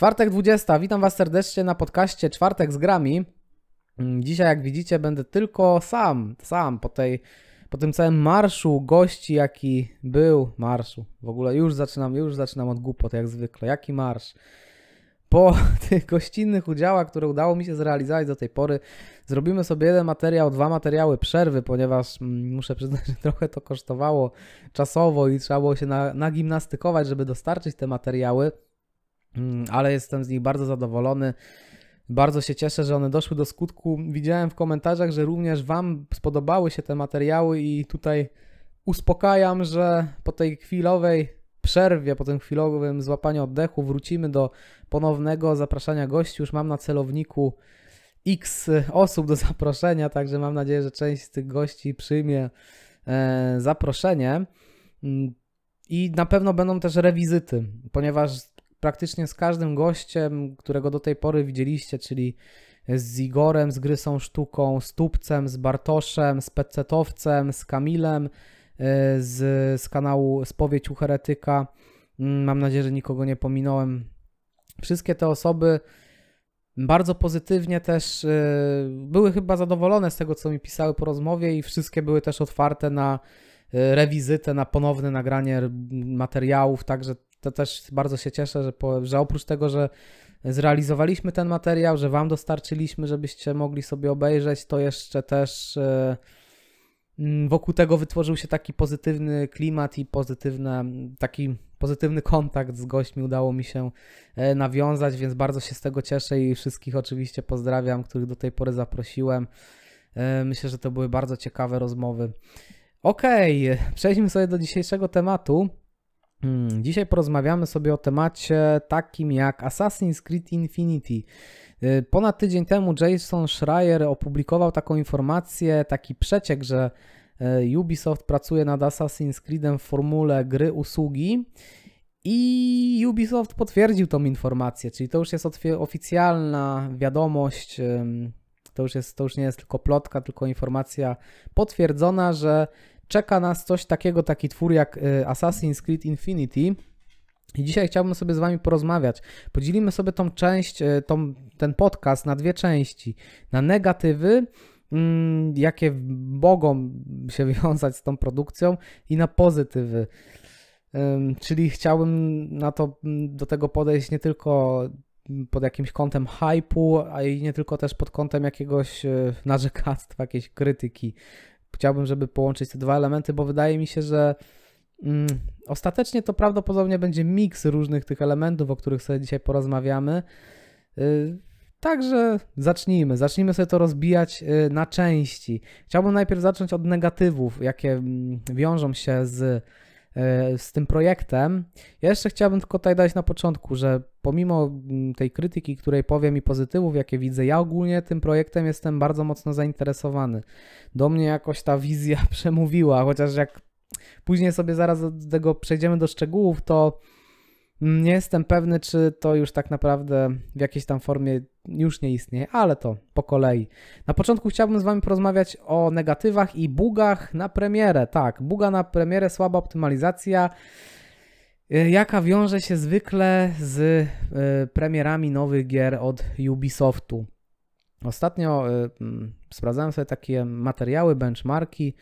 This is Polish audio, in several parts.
Czwartek 20. Witam Was serdecznie na podcaście Czwartek z grami. Mm, Dzisiaj, jak widzicie, będę tylko sam, sam po, tej, po tym całym marszu gości, jaki był. Marszu. W ogóle już zaczynam, już zaczynam od głupot, jak zwykle. Jaki marsz? Po tych gościnnych udziałach, które udało mi się zrealizować do tej pory, zrobimy sobie jeden materiał, dwa materiały przerwy, ponieważ mm, muszę przyznać, że trochę to kosztowało czasowo i trzeba było się na, nagimnastykować, żeby dostarczyć te materiały. Mm, ale jestem z nich bardzo zadowolony. Bardzo się cieszę, że one doszły do skutku. Widziałem w komentarzach, że również Wam spodobały się te materiały, i tutaj uspokajam, że po tej chwilowej przerwie, po tym chwilowym złapaniu oddechu wrócimy do ponownego zapraszania gości. Już mam na celowniku x osób do zaproszenia, także mam nadzieję, że część z tych gości przyjmie e, zaproszenie. Mm, I na pewno będą też rewizyty, ponieważ praktycznie z każdym gościem, którego do tej pory widzieliście, czyli z Igorem, z Gry Są Sztuką, z Tupcem, z Bartoszem, z Pecetowcem, z Kamilem, e, z, z kanału Spowiedź u Heretyka. Mm, Mam nadzieję, że nikogo nie pominąłem. Wszystkie te osoby bardzo pozytywnie też e, były chyba zadowolone z tego, co mi pisały po rozmowie i wszystkie były też otwarte na e, rewizytę, na ponowne nagranie materiałów, także to też bardzo się cieszę, że, po, że oprócz tego, że zrealizowaliśmy ten materiał, że Wam dostarczyliśmy, żebyście mogli sobie obejrzeć, to jeszcze też e, mm, wokół tego wytworzył się taki pozytywny klimat i pozytywne, taki pozytywny kontakt z gośćmi udało mi się e, nawiązać, więc bardzo się z tego cieszę i wszystkich oczywiście pozdrawiam, których do tej pory zaprosiłem. E, Myślę, że to były bardzo ciekawe rozmowy. Okej, przejdźmy sobie do dzisiejszego tematu. Hmm, Dzisiaj porozmawiamy sobie o temacie takim jak Assassin's Creed Infinity. Y, Ponad tydzień temu Jason Schreier opublikował taką informację, taki przeciek, że y, Ubisoft pracuje nad Assassin's Creedem w formule gry usługi i Ubisoft potwierdził tą informację, czyli to już jest oficjalna wiadomość, to już, jest, to już nie jest tylko plotka, tylko informacja potwierdzona, że czeka nas coś takiego, taki twór jak y, Assassin's Creed Infinity. I dzisiaj chciałbym sobie z Wami porozmawiać. Podzielimy sobie tą część, y, tą, ten podcast na dwie części. Na negatywy, mm, jakie mogą się wiązać z tą produkcją, i na pozytywy. Czyli chciałbym na to, mm, do tego podejść nie tylko pod jakimś kątem hypu, a i nie tylko też pod kątem jakiegoś y, narzekactwa, jakiejś krytyki chciałbym, żeby połączyć te dwa elementy, bo wydaje mi się, że mm, ostatecznie to prawdopodobnie będzie miks różnych tych elementów, o których sobie dzisiaj porozmawiamy. Yy, Także zacznijmy. Zacznijmy sobie to rozbijać yy, na części. Chciałbym najpierw zacząć od negatywów, jakie mm, wiążą się z, z tym projektem. Ja jeszcze chciałbym tylko tutaj dać na początku, że pomimo mm, tej krytyki, której powiem i pozytywów, jakie widzę, ja ogólnie tym projektem jestem bardzo mocno zainteresowany do mnie jakoś ta wizja przemówiła, chociaż jak później sobie zaraz do tego przejdziemy do szczegółów, to nie jestem pewny, czy to już tak naprawdę w jakiejś tam formie już nie istnieje, ale to po kolei. Na początku chciałbym z Wami porozmawiać o negatywach i bugach na premierę. Tak, buga na premierę, słaba optymalizacja, y, jaka wiąże się zwykle z y, premierami nowych gier od Ubisoftu. Ostatnio mm, sprawdzałem sobie takie materiały, benchmarki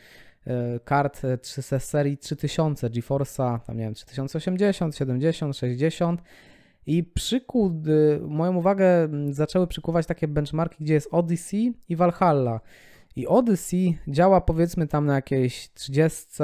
kart y, trzy- z serii 3000 GeForce'a, tam nie wiem, 3080, 70, 60 i przykuł, y, moją uwagę mm, zaczęły przykuwać takie benchmarki, gdzie jest Odyssey i Valhalla. I Odyssey działa powiedzmy tam na jakiejś 30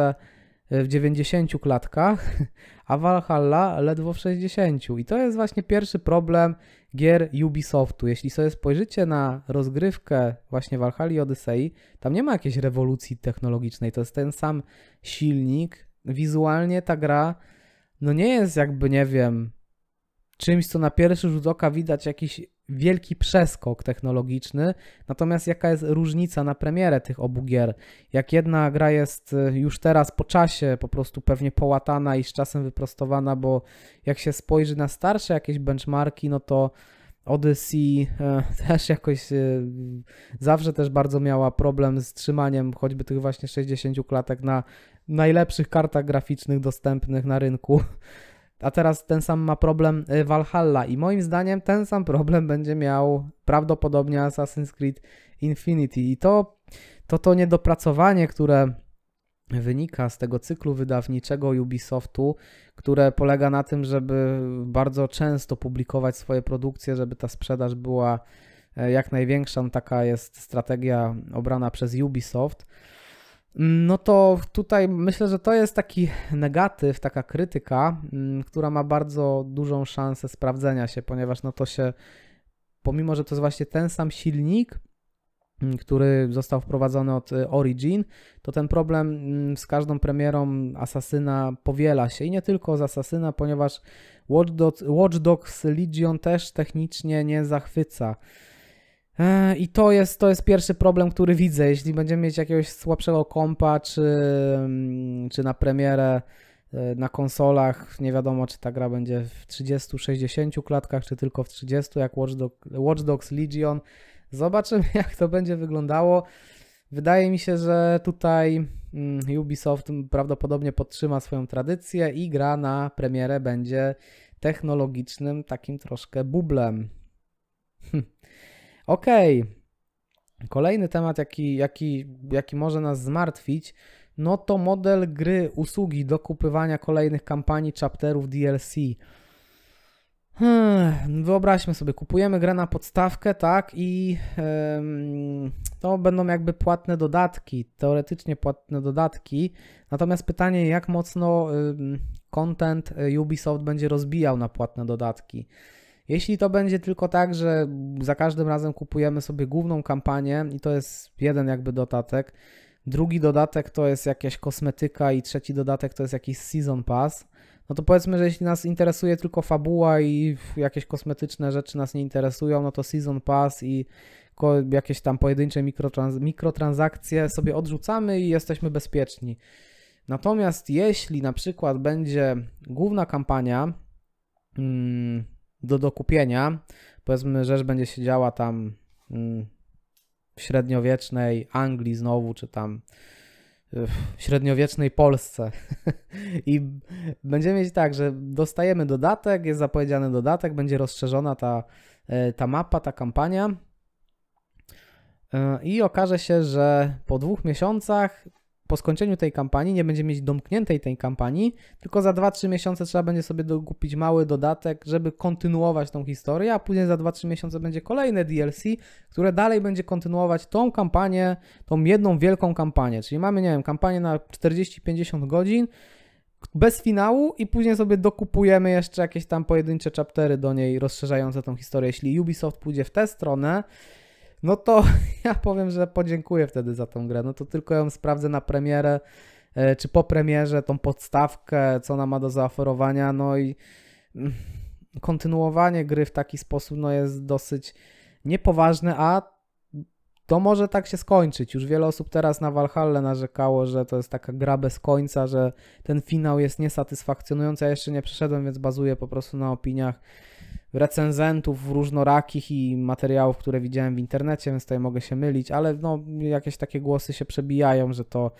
y, w 90 klatkach, a Valhalla ledwo w 60. I to jest właśnie pierwszy problem gier Ubisoftu. Jeśli sobie spojrzycie na rozgrywkę właśnie Valhalla i Odyssey, tam nie ma jakiejś rewolucji technologicznej, to jest ten sam silnik. Wizualnie ta gra no nie jest jakby, nie wiem, czymś, co na pierwszy rzut oka widać jakiś wielki przeskok technologiczny, natomiast jaka jest różnica na premierę tych obu gier? Jak jedna gra jest y, już teraz po czasie po prostu pewnie połatana i z czasem wyprostowana, bo jak się spojrzy na starsze jakieś benchmarki, no to Odyssey e, też jakoś e, zawsze też bardzo miała problem z trzymaniem choćby tych właśnie 60 klatek na najlepszych kartach graficznych dostępnych na rynku. A teraz ten sam ma problem y, Valhalla i moim zdaniem ten sam problem będzie miał prawdopodobnie Assassin's Creed Infinity i to to, to niedopracowanie, które wynika z tego cyklu wydawniczego Ubisoftu, które polega na tym, żeby bardzo często publikować swoje produkcje, żeby ta sprzedaż była e, jak największa. No, taka jest strategia obrana przez Ubisoft. No to tutaj myślę, że to jest taki negatyw, taka krytyka, mm, która ma bardzo dużą szansę sprawdzenia się, ponieważ no to się, pomimo że to jest właśnie ten sam silnik, mm, który został wprowadzony od y, Origin, to ten problem mm, z każdą premierą Asasyna powiela się i nie tylko z Asasyna, ponieważ Watch Dogs, Watch Dogs Legion też technicznie nie zachwyca. I to jest, to jest pierwszy problem, który widzę. Jeśli będziemy mieć jakiegoś słabszego kompa, czy, mm, czy na premierę e, na konsolach, nie wiadomo, czy ta gra będzie w 30-60 klatkach, czy tylko w 30, jak Watch, Watch Dogs Legion. Zobaczymy, jak to będzie wyglądało. Wydaje mi się, że tutaj mm, Ubisoft prawdopodobnie podtrzyma swoją tradycję i gra na premierę będzie technologicznym takim troszkę bublem. Okej. Okay. Kolejny temat, jaki, jaki, jaki może nas zmartwić, no to model gry, usługi do kupywania kolejnych kampanii, chapterów, DLC. Hmm, wyobraźmy sobie, kupujemy grę na podstawkę, tak, i to będą jakby płatne dodatki, teoretycznie płatne dodatki. Natomiast pytanie, jak mocno content Ubisoft będzie rozbijał na płatne dodatki. Jeśli to będzie tylko tak, że za każdym razem kupujemy sobie główną kampanię i to jest jeden jakby dodatek, drugi dodatek to jest jakaś kosmetyka i trzeci dodatek to jest jakiś season pass, no to powiedzmy, że jeśli nas interesuje tylko fabuła i jakieś kosmetyczne rzeczy nas nie interesują, no to season pass i jakieś tam pojedyncze mikrotrans mikrotransakcje sobie odrzucamy i jesteśmy bezpieczni. Natomiast jeśli na przykład będzie główna kampania, hmm, do dokupienia. Powiedzmy, rzecz będzie się działa tam mm, w średniowiecznej Anglii znowu, czy tam w średniowiecznej Polsce. I będziemy mieć tak, że dostajemy dodatek, jest zapowiedziany dodatek, będzie rozszerzona ta, e, ta mapa, ta kampania. E, I okaże się, że po dwóch miesiącach po skończeniu tej kampanii nie będzie mieć domkniętej tej kampanii, tylko za 2-3 miesiące trzeba będzie sobie dokupić mały dodatek, żeby kontynuować tą historię, a później za 2-3 miesiące będzie kolejne DLC, które dalej będzie kontynuować tą kampanię, tą jedną wielką kampanię. Czyli mamy, nie wiem, kampanię na 40-50 godzin bez finału i później sobie dokupujemy jeszcze jakieś tam pojedyncze chaptery do niej rozszerzające tą historię. Jeśli Ubisoft pójdzie w tę stronę, no to ja powiem, że podziękuję wtedy za tą grę. No to tylko ją sprawdzę na premierę, e, czy po premierze, tą podstawkę, co ona ma do zaoferowania, no i mm, kontynuowanie gry w taki sposób no jest dosyć niepoważne, a to może tak się skończyć. Już wiele osób teraz na Valhalla narzekało, że to jest taka gra bez końca, że ten finał jest niesatysfakcjonujący. Ja jeszcze nie przeszedłem, więc bazuję po prostu na opiniach recenzentów różnorakich i materiałów, które widziałem w internecie, więc tutaj mogę się mylić, ale no, jakieś takie głosy się przebijają, że to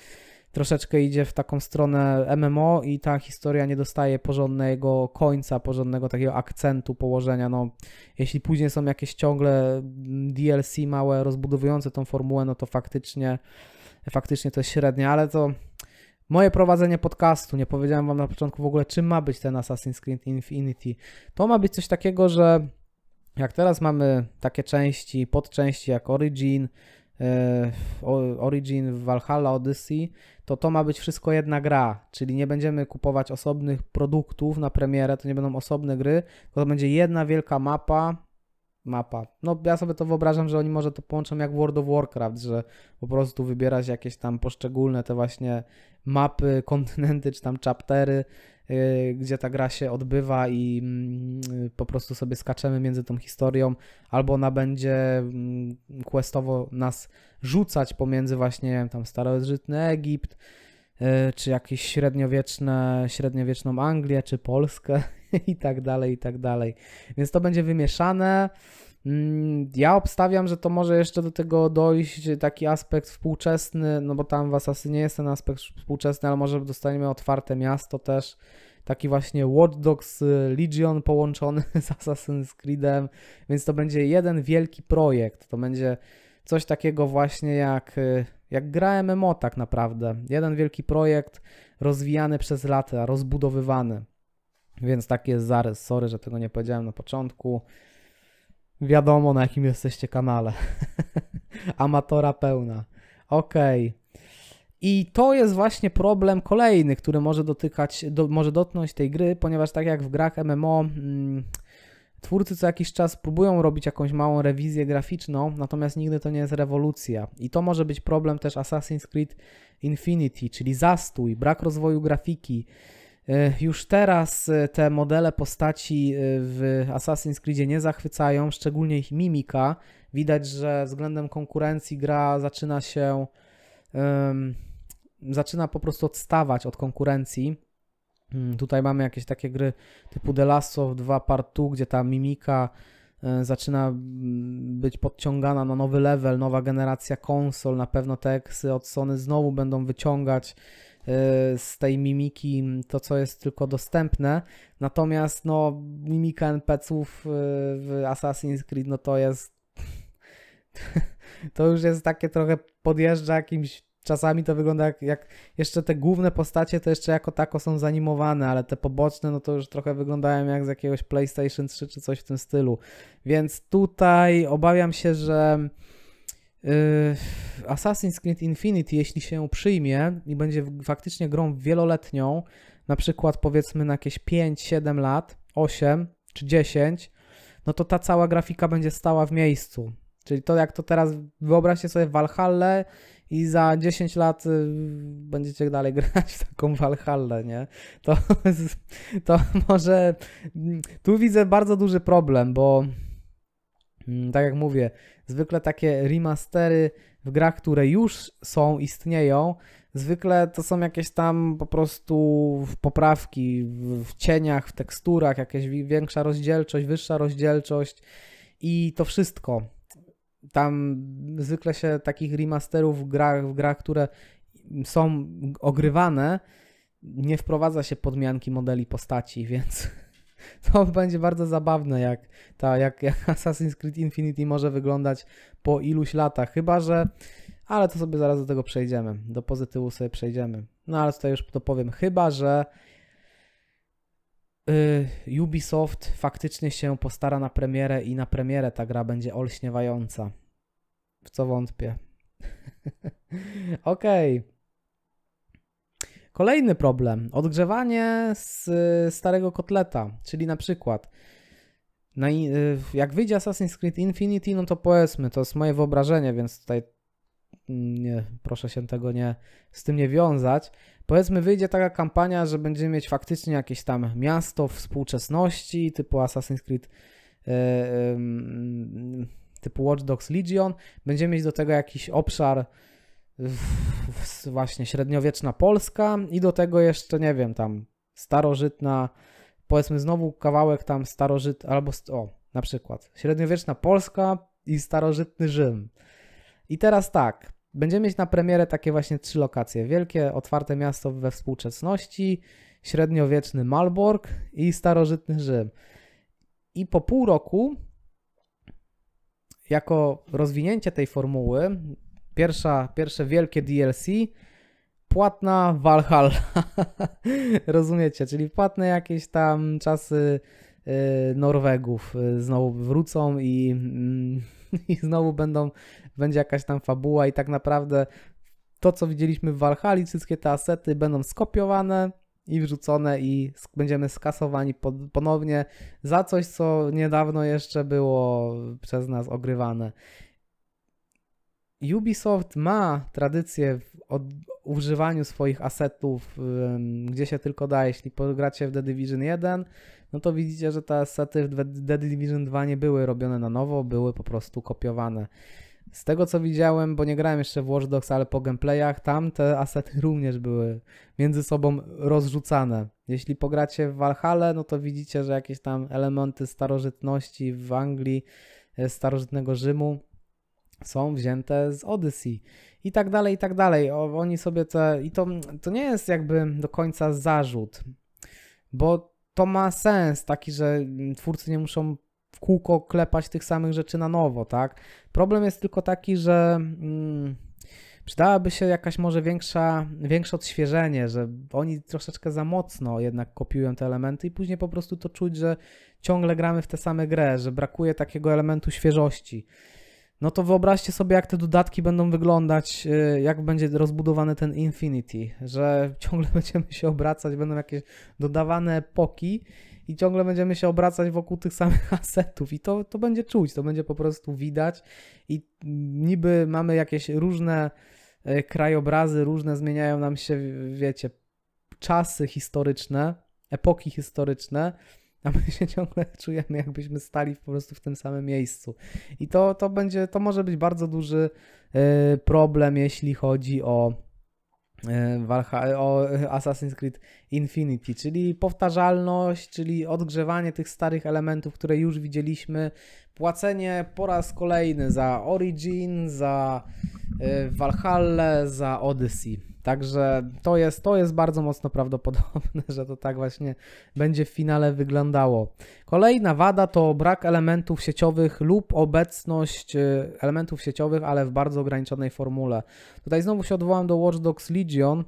troszeczkę idzie w taką stronę MMO i ta historia nie dostaje porządnego końca, porządnego takiego akcentu, położenia. No, jeśli później są jakieś ciągle DLC małe, rozbudowujące tą formułę, no to faktycznie, faktycznie to jest średnie, ale to Moje prowadzenie podcastu, nie powiedziałem wam na początku w ogóle, czym ma być ten Assassin's Creed Infinity. To ma być coś takiego, że jak teraz mamy takie części, podczęści jak Origin, e, Origin, Valhalla, Odyssey, to to ma być wszystko jedna gra, czyli nie będziemy kupować osobnych produktów na premierę, to nie będą osobne gry, to będzie jedna wielka mapa, mapa. No ja sobie to wyobrażam, że oni może to połączą jak World of Warcraft, że po prostu wybierać jakieś tam poszczególne te właśnie mapy, kontynenty czy tam chaptery, yy, gdzie ta gra się odbywa i yy, po prostu sobie skaczemy między tą historią, albo ona będzie yy, questowo nas rzucać pomiędzy właśnie tam starożytny Egipt, czy jakieś średniowieczne, średniowieczną Anglię, czy Polskę i tak dalej, i tak dalej. Więc to będzie wymieszane. Mm, ja obstawiam, że to może jeszcze do tego dojść taki aspekt współczesny, no bo tam w Asasynie jest ten aspekt współczesny, ale może dostaniemy otwarte miasto też. taki właśnie Watch Dogs Legion połączony z Assassin's Creedem, więc to będzie jeden wielki projekt. To będzie coś takiego właśnie jak, jak gra MMO tak naprawdę. Jeden wielki projekt rozwijany przez lata, rozbudowywany. Więc taki jest zarys. Sorry, że tego nie powiedziałem na początku. Wiadomo, na jakim jesteście kanale. Amatora pełna. Okej. Okay. I to jest właśnie problem kolejny, który może dotykać, do, może dotknąć tej gry, ponieważ tak jak w grach MMO, mm, twórcy co jakiś czas próbują robić jakąś małą rewizję graficzną, natomiast nigdy to nie jest rewolucja. I to może być problem też Assassin's Creed Infinity, czyli zastój, brak rozwoju grafiki, E, już teraz e, te modele postaci e, w Assassin's Creed nie zachwycają, szczególnie ich mimika. Widać, że względem konkurencji gra zaczyna się um, zaczyna po prostu odstawać od konkurencji. Um, tutaj mamy jakieś takie gry typu The Last of 2 Part 2, gdzie ta mimika zaczyna być podciągana na nowy level, nowa generacja konsol, na pewno te eksy od Sony znowu będą wyciągać Y, z tej mimiki to, co jest tylko dostępne. Natomiast no, mimika NPC-ów y, w Assassin's Creed, no to jest to już jest takie trochę podjeżdża jakimś czasami to wygląda jak, jak, jeszcze te główne postacie to jeszcze jako tako są zanimowane, ale te poboczne no to już trochę wyglądają jak z jakiegoś PlayStation 3 czy coś w tym stylu. Więc tutaj obawiam się, że Yy, Assassin's Creed Infinity, jeśli się przyjmie i będzie faktycznie grą wieloletnią, na przykład powiedzmy na jakieś 5, 7 lat, 8 czy 10, no to ta cała grafika będzie stała w miejscu. Czyli to jak to teraz, wyobraźcie sobie Valhalla i za 10 lat y, będziecie dalej grać w taką Valhalla, nie? To, to może tu widzę bardzo duży problem, bo mm, tak jak mówię, zwykle takie remastery w grach, które już są, istnieją, zwykle to są jakieś tam po prostu poprawki w cieniach, w teksturach, jakaś większa rozdzielczość, wyższa rozdzielczość i to wszystko. Tam zwykle się takich remasterów w grach, w grach które są ogrywane, nie wprowadza się podmianki modeli postaci, więc to będzie bardzo zabawne, jak, ta, jak, jak Assassin's Creed Infinity może wyglądać po iluś latach. Chyba, że. Ale to sobie zaraz do tego przejdziemy. Do pozytywu sobie przejdziemy. No ale tutaj już to powiem. Chyba, że. Yy, Ubisoft faktycznie się postara na premierę i na premierę ta gra będzie olśniewająca. W co wątpię. Okej. Okay. Kolejny problem. Odgrzewanie z starego kotleta, czyli na przykład na, y, jak wyjdzie Assassin's Creed Infinity, no to powiedzmy, to jest moje wyobrażenie, więc tutaj nie, proszę się tego nie, z tym nie wiązać. Powiedzmy, wyjdzie taka kampania, że będziemy mieć faktycznie jakieś tam miasto współczesności, typu Assassin's Creed, yy, typu Watch Dogs Legion. Będziemy mieć do tego jakiś obszar właśnie średniowieczna Polska i do tego jeszcze, nie wiem, tam starożytna, powiedzmy znowu kawałek tam starożyt, albo, o, na przykład średniowieczna Polska i starożytny Rzym. I teraz tak, będziemy mieć na premierę takie właśnie trzy lokacje. Wielkie, otwarte miasto we współczesności, średniowieczny Malbork i starożytny Rzym. I po pół roku, jako rozwinięcie tej formuły, Pierwsza, pierwsze wielkie DLC, płatna Valhalla. Rozumiecie? Czyli płatne jakieś tam czasy y, Norwegów y, znowu wrócą i, mm, i znowu będą, będzie jakaś tam fabuła i tak naprawdę to, co widzieliśmy w Valhalla, wszystkie te asety będą skopiowane i wrzucone i będziemy skasowani ponownie za coś, co niedawno jeszcze było przez nas ogrywane. Ubisoft ma tradycję w używaniu swoich asetów, gdzie się tylko da. Jeśli pogracie w The Division 1, no to widzicie, że te asety w The Division 2 nie były robione na nowo, były po prostu kopiowane. Z tego co widziałem, bo nie grałem jeszcze w Watch Dogs, ale po gameplayach, tam te asety również były między sobą rozrzucane. Jeśli pogracie w Valhalla, no to widzicie, że jakieś tam elementy starożytności w Anglii, e, starożytnego Rzymu są wzięte z Odyssey i tak dalej, i tak dalej. O, oni sobie te. I to, to nie jest jakby do końca zarzut. bo to ma sens taki, że twórcy nie muszą kółko klepać tych samych rzeczy na nowo, tak? Problem jest tylko taki, że mm, przydałaby się jakaś może większa, większe odświeżenie, że oni troszeczkę za mocno jednak kopiują te elementy i później po prostu to czuć, że ciągle gramy w tę same grę, że brakuje takiego elementu świeżości. No to wyobraźcie sobie, jak te dodatki będą wyglądać, y, jak będzie rozbudowany ten Infinity, że ciągle będziemy się obracać, będą jakieś dodawane epoki i ciągle będziemy się obracać wokół tych samych asetów i to, to będzie czuć, to będzie po prostu widać i niby mamy jakieś różne e, krajobrazy, różne zmieniają nam się, wiecie, czasy historyczne, epoki historyczne, a my się ciągle czujemy, jakbyśmy stali po prostu w tym samym miejscu. I to, to będzie, to może być bardzo duży e, problem, jeśli chodzi o E, Valhalla, o Assassin's Creed Infinity, czyli powtarzalność, czyli odgrzewanie tych starych elementów, które już widzieliśmy, płacenie po raz kolejny za Origin, za e, Valhalla, za Odyssey. Także to jest, to jest bardzo mocno prawdopodobne, że to tak właśnie będzie w finale wyglądało. Kolejna wada to brak elementów sieciowych lub obecność y, elementów sieciowych, ale w bardzo ograniczonej formule. Tutaj znowu się odwołam do Watch Dogs Legion,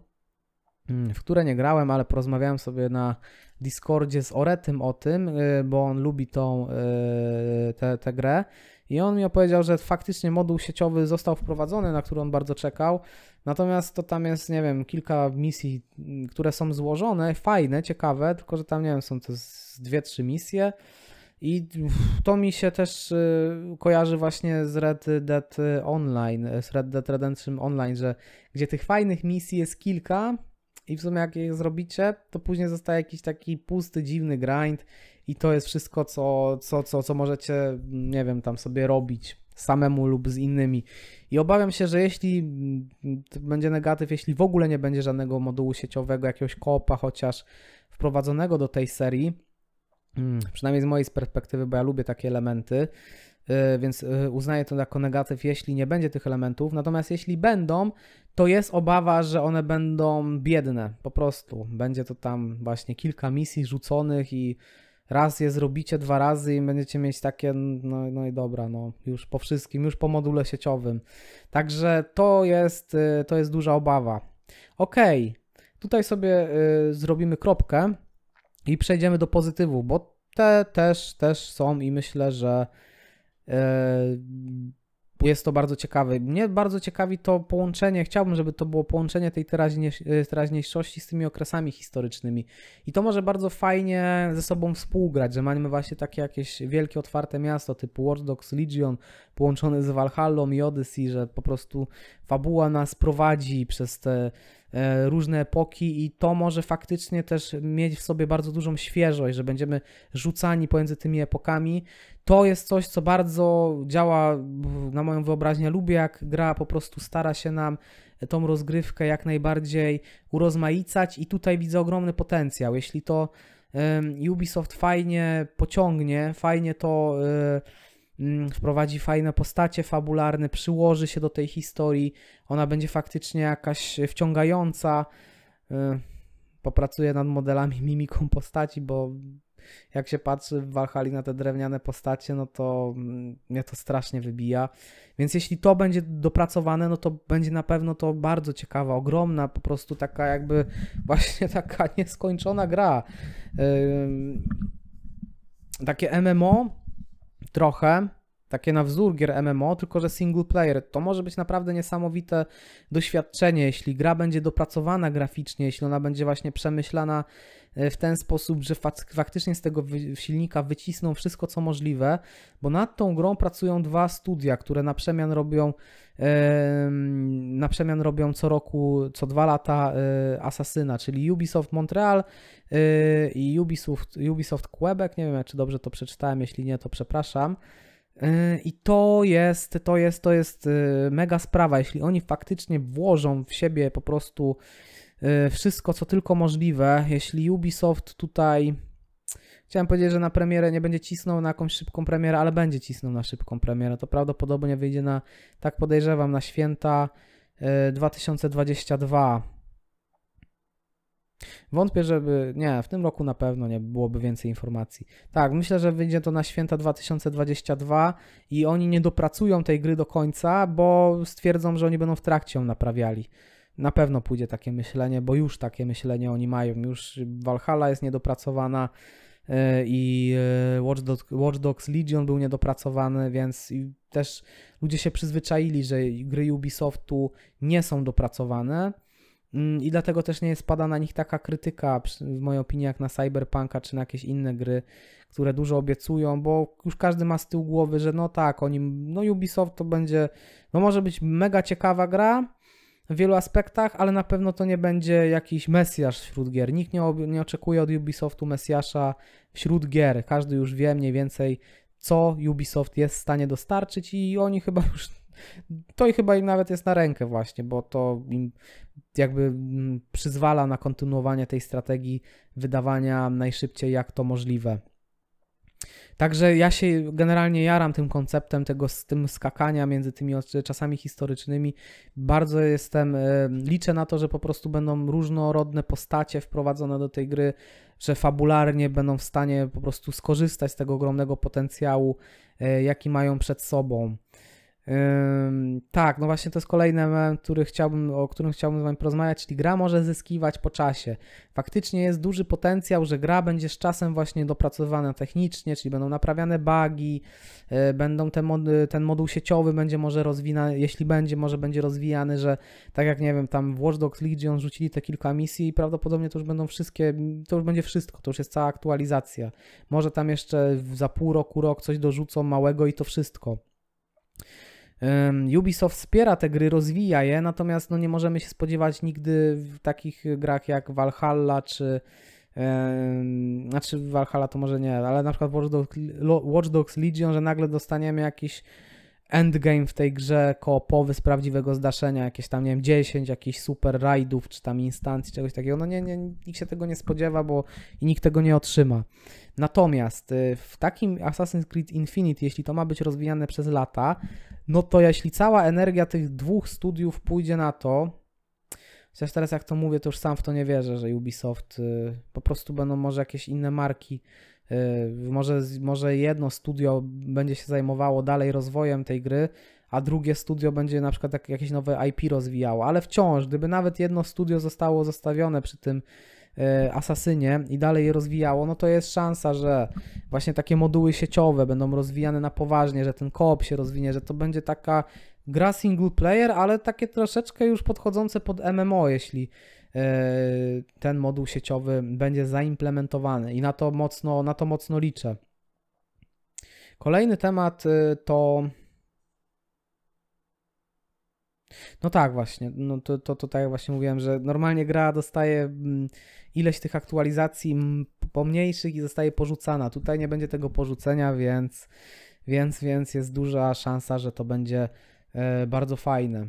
mm, w które nie grałem, ale porozmawiałem sobie na Discordzie z Oretym o tym, y, bo on lubi y, tę grę. I on mi opowiedział, że faktycznie moduł sieciowy został wprowadzony, na który on bardzo czekał. Natomiast to tam jest, nie wiem, kilka misji, które są złożone, fajne, ciekawe, tylko że tam, nie wiem, są to dwie, trzy misje. I to mi się też y, kojarzy właśnie z Red Dead Online, z Red Dead Redemption Online, że gdzie tych fajnych misji jest kilka i w sumie jak je zrobicie, to później zostaje jakiś taki pusty, dziwny grind i to jest wszystko, co, co, co, co możecie, nie wiem, tam sobie robić samemu lub z innymi. I obawiam się, że jeśli będzie negatyw, jeśli w ogóle nie będzie żadnego modułu sieciowego, jakiegoś kopa chociaż wprowadzonego do tej serii, mm, przynajmniej z mojej perspektywy, bo ja lubię takie elementy, y, więc y, uznaję to jako negatyw, jeśli nie będzie tych elementów. Natomiast jeśli będą, to jest obawa, że one będą biedne, po prostu. Będzie to tam właśnie kilka misji rzuconych i raz je zrobicie dwa razy i będziecie mieć takie, no, no i dobra, no już po wszystkim, już po module sieciowym. Także to jest, y, to jest duża obawa. Ok, tutaj sobie y, zrobimy kropkę i przejdziemy do pozytywów, bo te też, też są i myślę, że y, jest to bardzo ciekawe. Mnie bardzo ciekawi to połączenie, chciałbym, żeby to było połączenie tej e, teraźniejszości z tymi okresami historycznymi. I to może bardzo fajnie ze sobą współgrać, że mamy właśnie takie jakieś wielkie, otwarte miasto typu Watch Dogs Legion połączone z Valhalla i Odyssey, że po prostu fabuła nas prowadzi przez te różne epoki i to może faktycznie też mieć w sobie bardzo dużą świeżość, że będziemy rzucani pomiędzy tymi epokami. To jest coś, co bardzo działa na moją wyobraźnię. Lubię, jak gra po prostu stara się nam tą rozgrywkę jak najbardziej urozmaicać i tutaj widzę ogromny potencjał. Jeśli to Ubisoft fajnie pociągnie, fajnie to e, wprowadzi fajne postacie fabularne, przyłoży się do tej historii, ona będzie faktycznie jakaś wciągająca. Y, popracuje nad modelami, mimiką postaci, bo jak się patrzy w Valhalla na te drewniane postacie, no to mm, mnie to strasznie wybija. Więc jeśli to będzie dopracowane, no to będzie na pewno to bardzo ciekawa, ogromna, po prostu taka jakby właśnie taka nieskończona gra. Takie MMO trochę, takie na wzór gier MMO, tylko że single player. To może być naprawdę niesamowite doświadczenie, jeśli gra będzie dopracowana graficznie, jeśli ona będzie właśnie przemyślana e, w ten sposób, że faktycznie z tego silnika wycisną wszystko, co możliwe, bo nad tą grą pracują dwa studia, które na przemian robią na przemian robią co roku, co dwa lata e, Asasyna, czyli Ubisoft Montreal e, i Ubisoft, Ubisoft Quebec, nie wiem, czy dobrze to przeczytałem, jeśli nie, to przepraszam. E, I to jest, to jest, to jest mega sprawa, jeśli oni faktycznie włożą w siebie po prostu wszystko, co tylko możliwe, jeśli Ubisoft tutaj Chciałem powiedzieć, że na premierę nie będzie cisnął na jakąś szybką premierę, ale będzie cisnął na szybką premierę. To prawdopodobnie wyjdzie na, tak podejrzewam, na święta 2022. Wątpię, żeby. Nie, w tym roku na pewno nie byłoby więcej informacji. Tak, myślę, że wyjdzie to na święta 2022 i oni nie dopracują tej gry do końca, bo stwierdzą, że oni będą w trakcie ją naprawiali. Na pewno pójdzie takie myślenie, bo już takie myślenie oni mają. Już Valhalla jest niedopracowana e, i e, Watch Dogs, Legion był niedopracowany, więc też ludzie się przyzwyczaili, że gry Ubisoftu nie są dopracowane I dlatego też nie spada na nich taka krytyka, w mojej opinii, jak na Cyberpunka czy na jakieś inne gry, które dużo obiecują, bo już każdy ma z tyłu głowy, że no tak, oni, no Ubisoft to będzie, no może być mega ciekawa gra w wielu aspektach, ale na pewno to nie będzie jakiś mesjasz wśród gier. Nikt nie, nie oczekuje od Ubisoftu mesjasza wśród gier. Każdy już wie mniej więcej, co Ubisoft jest w stanie dostarczyć i oni chyba już to i chyba im nawet jest na rękę właśnie, bo to im jakby mm, przyzwala na kontynuowanie tej strategii wydawania najszybciej jak to możliwe. Także ja się generalnie jaram tym konceptem tego, z tym skakania między tymi czasami historycznymi. Bardzo jestem, e, liczę na to, że po prostu będą różnorodne postacie wprowadzone do tej gry, że fabularnie będą w stanie po prostu skorzystać z tego ogromnego potencjału, e, jaki mają przed sobą tak, no właśnie to jest kolejny element, który chciałbym, o którym chciałbym z Wami porozmawiać, czyli gra może zyskiwać po czasie. Faktycznie jest duży potencjał, że gra będzie z czasem właśnie dopracowana technicznie, czyli będą naprawiane bugi, yy, będą te ten moduł sieciowy będzie może rozwijany, jeśli będzie, może będzie rozwijany, że tak jak nie wiem, tam w Watch Dogs Legion rzucili te kilka misji i prawdopodobnie to już będą wszystkie, to już będzie wszystko, to już jest cała aktualizacja. Może tam jeszcze za pół roku, rok coś dorzucą małego i to wszystko. Ubisoft wspiera te gry, rozwija je, natomiast no, nie możemy się spodziewać nigdy w takich grach jak Valhalla czy. Znaczy, Valhalla to może nie, ale na przykład Watch Dogs, Watch Dogs Legion, że nagle dostaniemy jakiś endgame w tej grze koopowy z prawdziwego zdarzenia, jakieś tam, nie wiem, 10 jakichś super rajdów, czy tam instancji, czegoś takiego. No nie, nie, nikt się tego nie spodziewa, bo i nikt tego nie otrzyma. Natomiast y, w takim Assassin's Creed Infinite, jeśli to ma być rozwijane przez lata, no to jeśli cała energia tych dwóch studiów pójdzie na to, chociaż teraz jak to mówię, to już sam w to nie wierzę, że Ubisoft y, po prostu będą może jakieś inne marki, może, może jedno studio będzie się zajmowało dalej rozwojem tej gry, a drugie studio będzie na przykład jakieś nowe IP rozwijało, ale wciąż, gdyby nawet jedno studio zostało zostawione przy tym E, Asasynie i dalej je rozwijało, no to jest szansa, że właśnie takie moduły sieciowe będą rozwijane na poważnie, że ten koop się rozwinie, że to będzie taka gra single player, ale takie troszeczkę już podchodzące pod MMO, jeśli ten moduł sieciowy będzie zaimplementowany i na to mocno, na to mocno liczę. Kolejny temat e, to no tak, właśnie. No to, to, to tak jak właśnie mówiłem, że normalnie gra dostaje mm, ileś tych aktualizacji pomniejszych i zostaje porzucana. Tutaj nie będzie tego porzucenia, więc, więc, więc jest duża szansa, że to będzie e, bardzo fajne.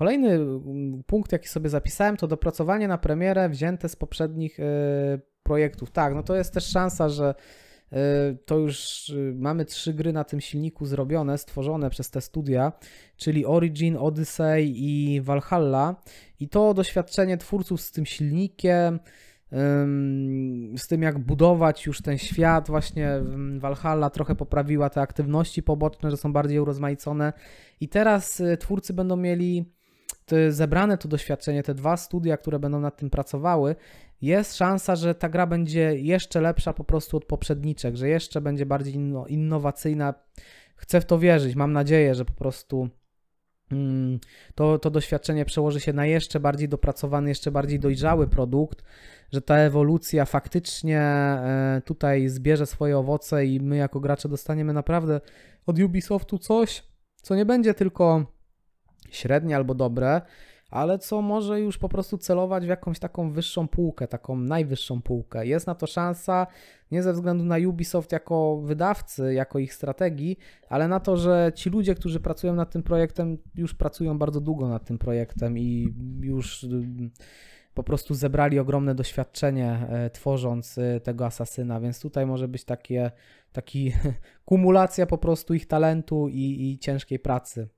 Kolejny mm, punkt, jaki sobie zapisałem, to dopracowanie na premierę wzięte z poprzednich e, projektów. Tak, no to jest też szansa, że E, to już y, mamy trzy gry na tym silniku zrobione, stworzone przez te studia, czyli Origin, Odyssey i Valhalla. I to doświadczenie twórców z tym silnikiem, z tym jak budować już ten świat, właśnie Valhalla trochę poprawiła te aktywności poboczne, że są bardziej urozmaicone. I teraz twórcy będą mieli zebrane to doświadczenie, te dwa studia, które będą nad tym pracowały, jest szansa, że ta gra będzie jeszcze lepsza po prostu od poprzedniczek, że jeszcze będzie bardziej innowacyjna. Chcę w to wierzyć. Mam nadzieję, że po prostu mm, to, to doświadczenie przełoży się na jeszcze bardziej dopracowany, jeszcze bardziej dojrzały produkt, że ta ewolucja faktycznie e, tutaj zbierze swoje owoce i my jako gracze dostaniemy naprawdę od Ubisoftu coś, co nie będzie tylko średnie albo dobre, ale co może już po prostu celować w jakąś taką wyższą półkę, taką najwyższą półkę. Jest na to szansa nie ze względu na Ubisoft jako wydawcy, jako ich strategii, ale na to, że ci ludzie, którzy pracują nad tym projektem, już pracują bardzo długo nad tym projektem i już mm, po prostu zebrali ogromne doświadczenie e, tworząc e, tego asasyna, więc tutaj może być takie, taki kumulacja po prostu ich talentu i, i ciężkiej pracy.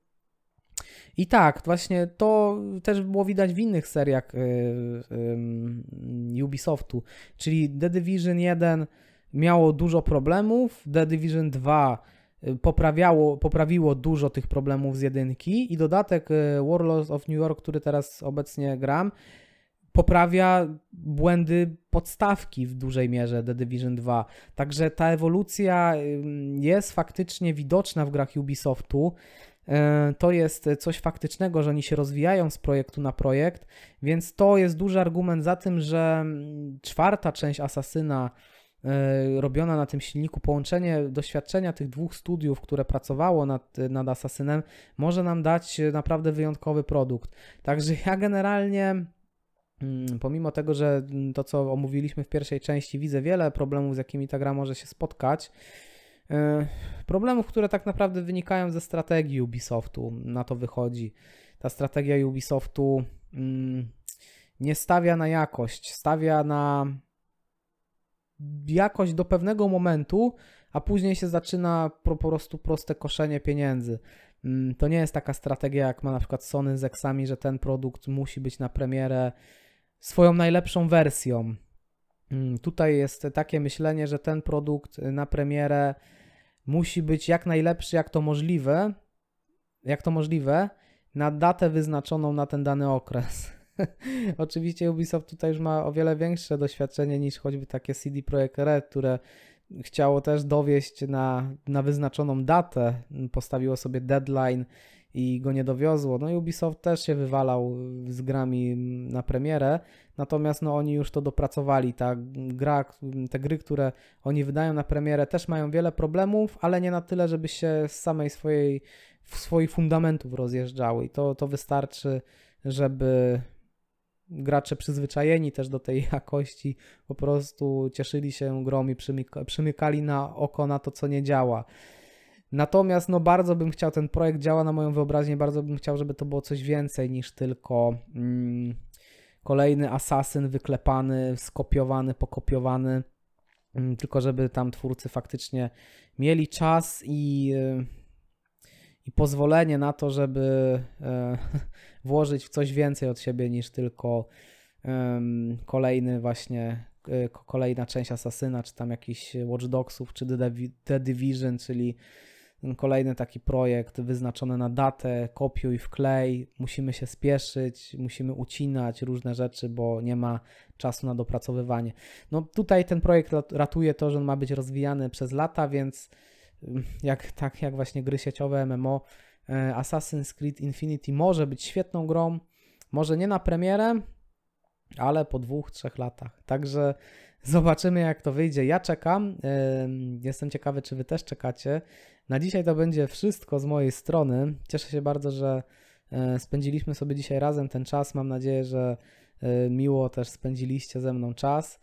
I tak, właśnie to też było widać w innych seriach yy, Ubisoftu, czyli The Division 1 miało dużo problemów, The Division 2 y, poprawiało, poprawiło dużo tych problemów z jedynki i dodatek y, Warlords of New York, który teraz obecnie gram, poprawia błędy podstawki w dużej mierze The Division 2. Także ta ewolucja jest faktycznie widoczna w grach Ubisoftu. E, to jest coś faktycznego, że oni się rozwijają z projektu na projekt, więc to jest duży argument za tym, że czwarta część Asasyna e, robiona na tym silniku, połączenie doświadczenia tych dwóch studiów, które pracowało nad, nad Asasynem, może nam dać naprawdę wyjątkowy produkt. Także ja generalnie Mm, pomimo tego, że mm, to, co omówiliśmy w pierwszej części, widzę wiele problemów, z jakimi ta gra może się spotkać. E, problemów, które tak naprawdę wynikają ze strategii Ubisoftu, na to wychodzi. Ta strategia Ubisoftu mm, nie stawia na jakość, stawia na jakość do pewnego momentu, a później się zaczyna po prostu proste koszenie pieniędzy. To nie jest taka strategia, jak ma na przykład Sony z Exami, że ten produkt musi być na premierę swoją najlepszą wersją. Mm, tutaj jest takie myślenie, że ten produkt na premierę musi być jak najlepszy, jak to możliwe, jak to możliwe, na datę wyznaczoną na ten dany okres. Oczywiście Ubisoft tutaj już ma o wiele większe doświadczenie niż choćby takie CD Projekt Red, które chciało też dowieść na, na wyznaczoną datę, postawiło sobie deadline i go nie dowiozło. No i Ubisoft też się wywalał z grami na premierę, natomiast no oni już to dopracowali. Ta gra, te gry, które oni wydają na premierę też mają wiele problemów, ale nie na tyle, żeby się z samej swojej, swoich fundamentów rozjeżdżały i to, to wystarczy, żeby gracze przyzwyczajeni też do tej jakości po prostu cieszyli się grą i przymykali na oko na to, co nie działa. Natomiast no bardzo bym chciał, ten projekt działa na moją wyobraźnię, bardzo bym chciał, żeby to było coś więcej niż tylko mm, kolejny asasyn wyklepany, skopiowany, pokopiowany, mm, tylko żeby tam twórcy faktycznie mieli czas i, y, i pozwolenie na to, żeby e, włożyć w coś więcej od siebie niż tylko kolejny właśnie e, kolejna część Asasyna, czy tam jakiś Watch Dogsów, czy The Division, czyli kolejny taki projekt wyznaczony na datę, kopiuj, wklej, musimy się spieszyć, musimy ucinać różne rzeczy, bo nie ma czasu na dopracowywanie. No tutaj ten projekt ratuje to, że on ma być rozwijany przez lata, więc mm, jak, tak jak właśnie gry sieciowe MMO, e, Assassin's Creed Infinity może być świetną grą, może nie na premierę, ale po dwóch, trzech latach. Także zobaczymy, jak to wyjdzie. Ja czekam. Jestem ciekawy, czy Wy też czekacie. Na dzisiaj to będzie wszystko z mojej strony. Cieszę się bardzo, że e, spędziliśmy sobie dzisiaj razem ten czas. Mam nadzieję, że e, miło też spędziliście ze mną czas.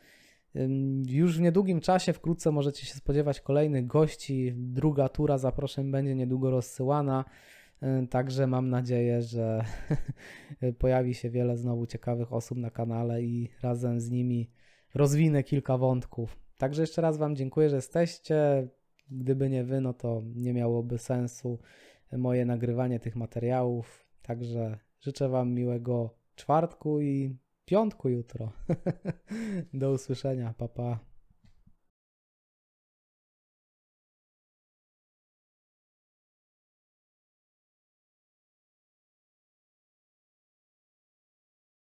Już w niedługim czasie, wkrótce możecie się spodziewać kolejnych gości. Druga tura zaproszeń będzie niedługo rozsyłana. E, także mam nadzieję, że pojawi się wiele znowu ciekawych osób na kanale i razem z nimi rozwinę kilka wątków. Także jeszcze raz Wam dziękuję, że jesteście. Gdyby nie Wy, no to nie miałoby sensu moje nagrywanie tych materiałów. Także życzę Wam miłego czwartku i piątku jutro. Do usłyszenia, papa. Pa.